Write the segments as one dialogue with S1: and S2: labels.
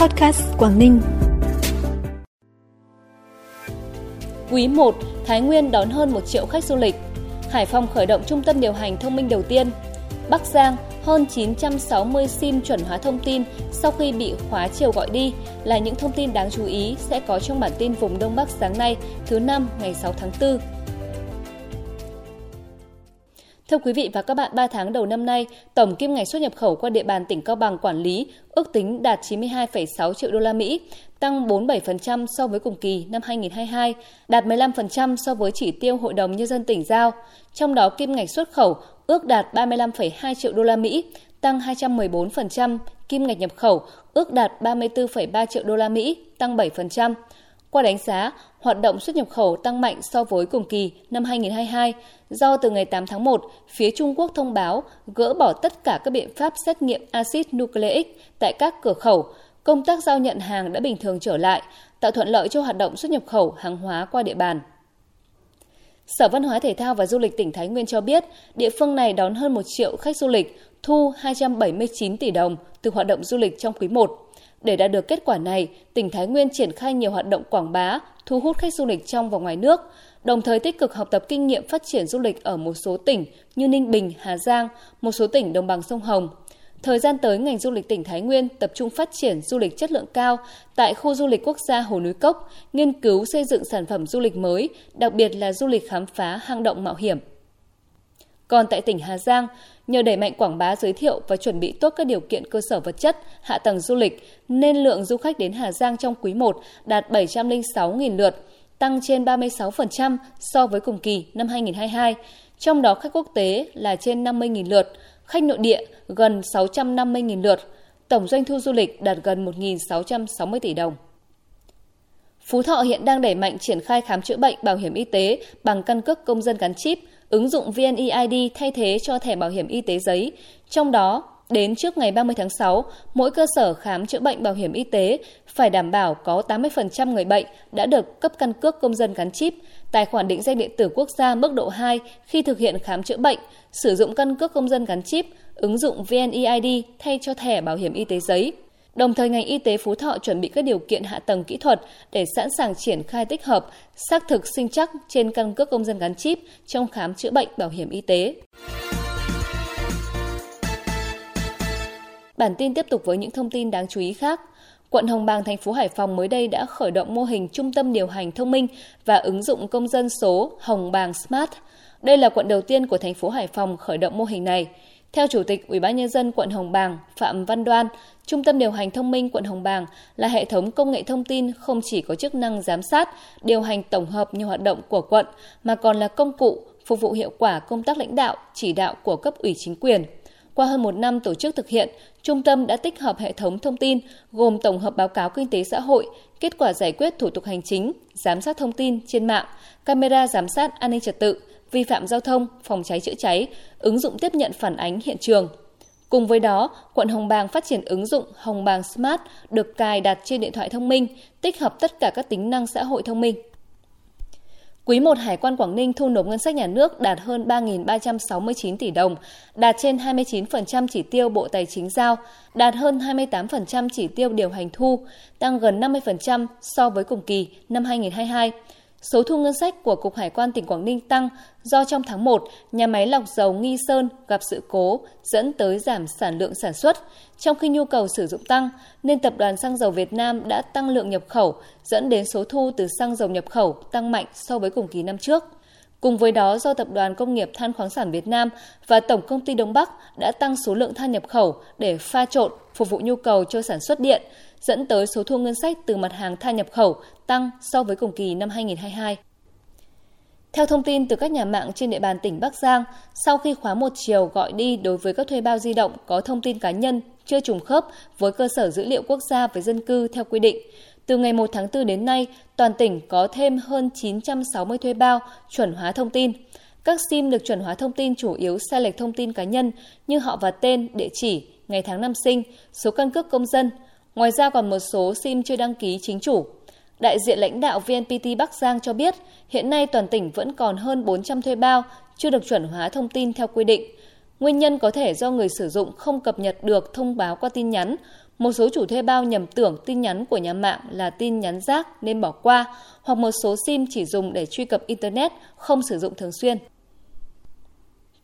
S1: Podcast Quảng Ninh.
S2: Quý 1, Thái Nguyên đón hơn 1 triệu khách du lịch. Hải Phòng khởi động trung tâm điều hành thông minh đầu tiên. Bắc Giang hơn 960 SIM chuẩn hóa thông tin sau khi bị khóa chiều gọi đi là những thông tin đáng chú ý sẽ có trong bản tin vùng Đông Bắc sáng nay, thứ năm ngày 6 tháng 4. Thưa quý vị và các bạn, 3 tháng đầu năm nay, tổng kim ngạch xuất nhập khẩu qua địa bàn tỉnh Cao Bằng quản lý ước tính đạt 92,6 triệu đô la Mỹ, tăng 47% so với cùng kỳ năm 2022, đạt 15% so với chỉ tiêu Hội đồng nhân dân tỉnh giao. Trong đó kim ngạch xuất khẩu ước đạt 35,2 triệu đô la Mỹ, tăng 214%, kim ngạch nhập khẩu ước đạt 34,3 triệu đô la Mỹ, tăng 7%. Qua đánh giá, hoạt động xuất nhập khẩu tăng mạnh so với cùng kỳ năm 2022 do từ ngày 8 tháng 1, phía Trung Quốc thông báo gỡ bỏ tất cả các biện pháp xét nghiệm axit nucleic tại các cửa khẩu. Công tác giao nhận hàng đã bình thường trở lại, tạo thuận lợi cho hoạt động xuất nhập khẩu hàng hóa qua địa bàn. Sở Văn hóa Thể thao và Du lịch tỉnh Thái Nguyên cho biết, địa phương này đón hơn 1 triệu khách du lịch, thu 279 tỷ đồng từ hoạt động du lịch trong quý 1. Để đạt được kết quả này, tỉnh Thái Nguyên triển khai nhiều hoạt động quảng bá, thu hút khách du lịch trong và ngoài nước, đồng thời tích cực học tập kinh nghiệm phát triển du lịch ở một số tỉnh như Ninh Bình, Hà Giang, một số tỉnh đồng bằng sông Hồng. Thời gian tới, ngành du lịch tỉnh Thái Nguyên tập trung phát triển du lịch chất lượng cao tại khu du lịch quốc gia Hồ Núi Cốc, nghiên cứu xây dựng sản phẩm du lịch mới, đặc biệt là du lịch khám phá hang động mạo hiểm. Còn tại tỉnh Hà Giang, nhờ đẩy mạnh quảng bá giới thiệu và chuẩn bị tốt các điều kiện cơ sở vật chất, hạ tầng du lịch, nên lượng du khách đến Hà Giang trong quý 1 đạt 706.000 lượt, tăng trên 36% so với cùng kỳ năm 2022, trong đó khách quốc tế là trên 50.000 lượt, khách nội địa gần 650.000 lượt, tổng doanh thu du lịch đạt gần 1.660 tỷ đồng. Phú Thọ hiện đang đẩy mạnh triển khai khám chữa bệnh bảo hiểm y tế bằng căn cước công dân gắn chip, ứng dụng VNeID thay thế cho thẻ bảo hiểm y tế giấy. Trong đó, đến trước ngày 30 tháng 6, mỗi cơ sở khám chữa bệnh bảo hiểm y tế phải đảm bảo có 80% người bệnh đã được cấp căn cước công dân gắn chip, tài khoản định danh điện tử quốc gia mức độ 2 khi thực hiện khám chữa bệnh, sử dụng căn cước công dân gắn chip, ứng dụng VNeID thay cho thẻ bảo hiểm y tế giấy. Đồng thời ngành y tế Phú Thọ chuẩn bị các điều kiện hạ tầng kỹ thuật để sẵn sàng triển khai tích hợp, xác thực sinh chắc trên căn cước công dân gắn chip trong khám chữa bệnh bảo hiểm y tế. Bản tin tiếp tục với những thông tin đáng chú ý khác. Quận Hồng Bàng, thành phố Hải Phòng mới đây đã khởi động mô hình trung tâm điều hành thông minh và ứng dụng công dân số Hồng Bàng Smart. Đây là quận đầu tiên của thành phố Hải Phòng khởi động mô hình này. Theo Chủ tịch Ủy ban nhân dân quận Hồng Bàng Phạm Văn Đoan, Trung tâm điều hành thông minh quận Hồng Bàng là hệ thống công nghệ thông tin không chỉ có chức năng giám sát, điều hành tổng hợp nhiều hoạt động của quận mà còn là công cụ phục vụ hiệu quả công tác lãnh đạo, chỉ đạo của cấp ủy chính quyền. Qua hơn một năm tổ chức thực hiện, trung tâm đã tích hợp hệ thống thông tin gồm tổng hợp báo cáo kinh tế xã hội, kết quả giải quyết thủ tục hành chính, giám sát thông tin trên mạng, camera giám sát an ninh trật tự, vi phạm giao thông, phòng cháy chữa cháy, ứng dụng tiếp nhận phản ánh hiện trường. Cùng với đó, quận Hồng Bàng phát triển ứng dụng Hồng Bàng Smart được cài đặt trên điện thoại thông minh, tích hợp tất cả các tính năng xã hội thông minh. Quý 1 Hải quan Quảng Ninh thu nộp ngân sách nhà nước đạt hơn 3.369 tỷ đồng, đạt trên 29% chỉ tiêu Bộ Tài chính giao, đạt hơn 28% chỉ tiêu điều hành thu, tăng gần 50% so với cùng kỳ năm 2022. Số thu ngân sách của Cục Hải quan tỉnh Quảng Ninh tăng do trong tháng 1, nhà máy lọc dầu Nghi Sơn gặp sự cố dẫn tới giảm sản lượng sản xuất, trong khi nhu cầu sử dụng tăng nên Tập đoàn Xăng dầu Việt Nam đã tăng lượng nhập khẩu, dẫn đến số thu từ xăng dầu nhập khẩu tăng mạnh so với cùng kỳ năm trước. Cùng với đó, do Tập đoàn Công nghiệp Than khoáng sản Việt Nam và Tổng công ty Đông Bắc đã tăng số lượng than nhập khẩu để pha trộn phục vụ nhu cầu cho sản xuất điện, dẫn tới số thu ngân sách từ mặt hàng than nhập khẩu tăng so với cùng kỳ năm 2022. Theo thông tin từ các nhà mạng trên địa bàn tỉnh Bắc Giang, sau khi khóa một chiều gọi đi đối với các thuê bao di động có thông tin cá nhân chưa trùng khớp với cơ sở dữ liệu quốc gia về dân cư theo quy định, từ ngày 1 tháng 4 đến nay, toàn tỉnh có thêm hơn 960 thuê bao chuẩn hóa thông tin. Các SIM được chuẩn hóa thông tin chủ yếu sai lệch thông tin cá nhân như họ và tên, địa chỉ, ngày tháng năm sinh, số căn cước công dân. Ngoài ra còn một số SIM chưa đăng ký chính chủ. Đại diện lãnh đạo VNPT Bắc Giang cho biết, hiện nay toàn tỉnh vẫn còn hơn 400 thuê bao chưa được chuẩn hóa thông tin theo quy định. Nguyên nhân có thể do người sử dụng không cập nhật được thông báo qua tin nhắn. Một số chủ thuê bao nhầm tưởng tin nhắn của nhà mạng là tin nhắn rác nên bỏ qua, hoặc một số SIM chỉ dùng để truy cập Internet, không sử dụng thường xuyên.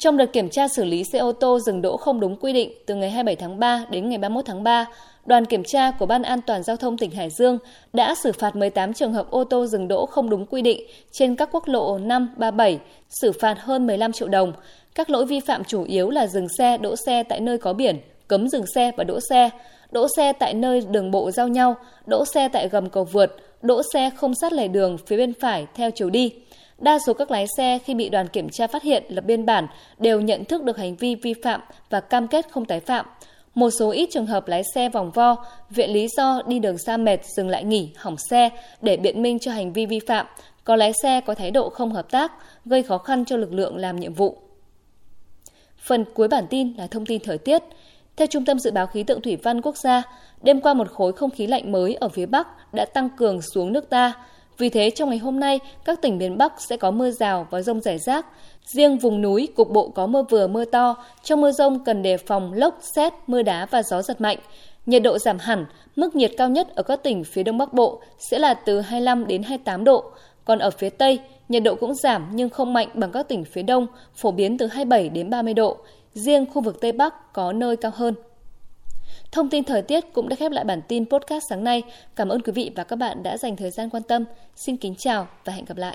S2: Trong đợt kiểm tra xử lý xe ô tô dừng đỗ không đúng quy định từ ngày 27 tháng 3 đến ngày 31 tháng 3, đoàn kiểm tra của Ban An toàn Giao thông tỉnh Hải Dương đã xử phạt 18 trường hợp ô tô dừng đỗ không đúng quy định trên các quốc lộ 5, 37, xử phạt hơn 15 triệu đồng. Các lỗi vi phạm chủ yếu là dừng xe, đỗ xe tại nơi có biển, cấm dừng xe và đỗ xe, đỗ xe tại nơi đường bộ giao nhau, đỗ xe tại gầm cầu vượt, đỗ xe không sát lề đường phía bên phải theo chiều đi. Đa số các lái xe khi bị đoàn kiểm tra phát hiện lập biên bản đều nhận thức được hành vi vi phạm và cam kết không tái phạm. Một số ít trường hợp lái xe vòng vo, viện lý do đi đường xa mệt dừng lại nghỉ, hỏng xe để biện minh cho hành vi vi phạm, có lái xe có thái độ không hợp tác, gây khó khăn cho lực lượng làm nhiệm vụ. Phần cuối bản tin là thông tin thời tiết. Theo Trung tâm Dự báo Khí tượng Thủy văn Quốc gia, đêm qua một khối không khí lạnh mới ở phía Bắc đã tăng cường xuống nước ta. Vì thế, trong ngày hôm nay, các tỉnh miền Bắc sẽ có mưa rào và rông rải rác. Riêng vùng núi, cục bộ có mưa vừa mưa to. Trong mưa rông cần đề phòng lốc, xét, mưa đá và gió giật mạnh. Nhiệt độ giảm hẳn, mức nhiệt cao nhất ở các tỉnh phía Đông Bắc Bộ sẽ là từ 25 đến 28 độ. Còn ở phía Tây, nhiệt độ cũng giảm nhưng không mạnh bằng các tỉnh phía Đông, phổ biến từ 27 đến 30 độ. Riêng khu vực Tây Bắc có nơi cao hơn. Thông tin thời tiết cũng đã khép lại bản tin podcast sáng nay. Cảm ơn quý vị và các bạn đã dành thời gian quan tâm. Xin kính chào và hẹn gặp lại.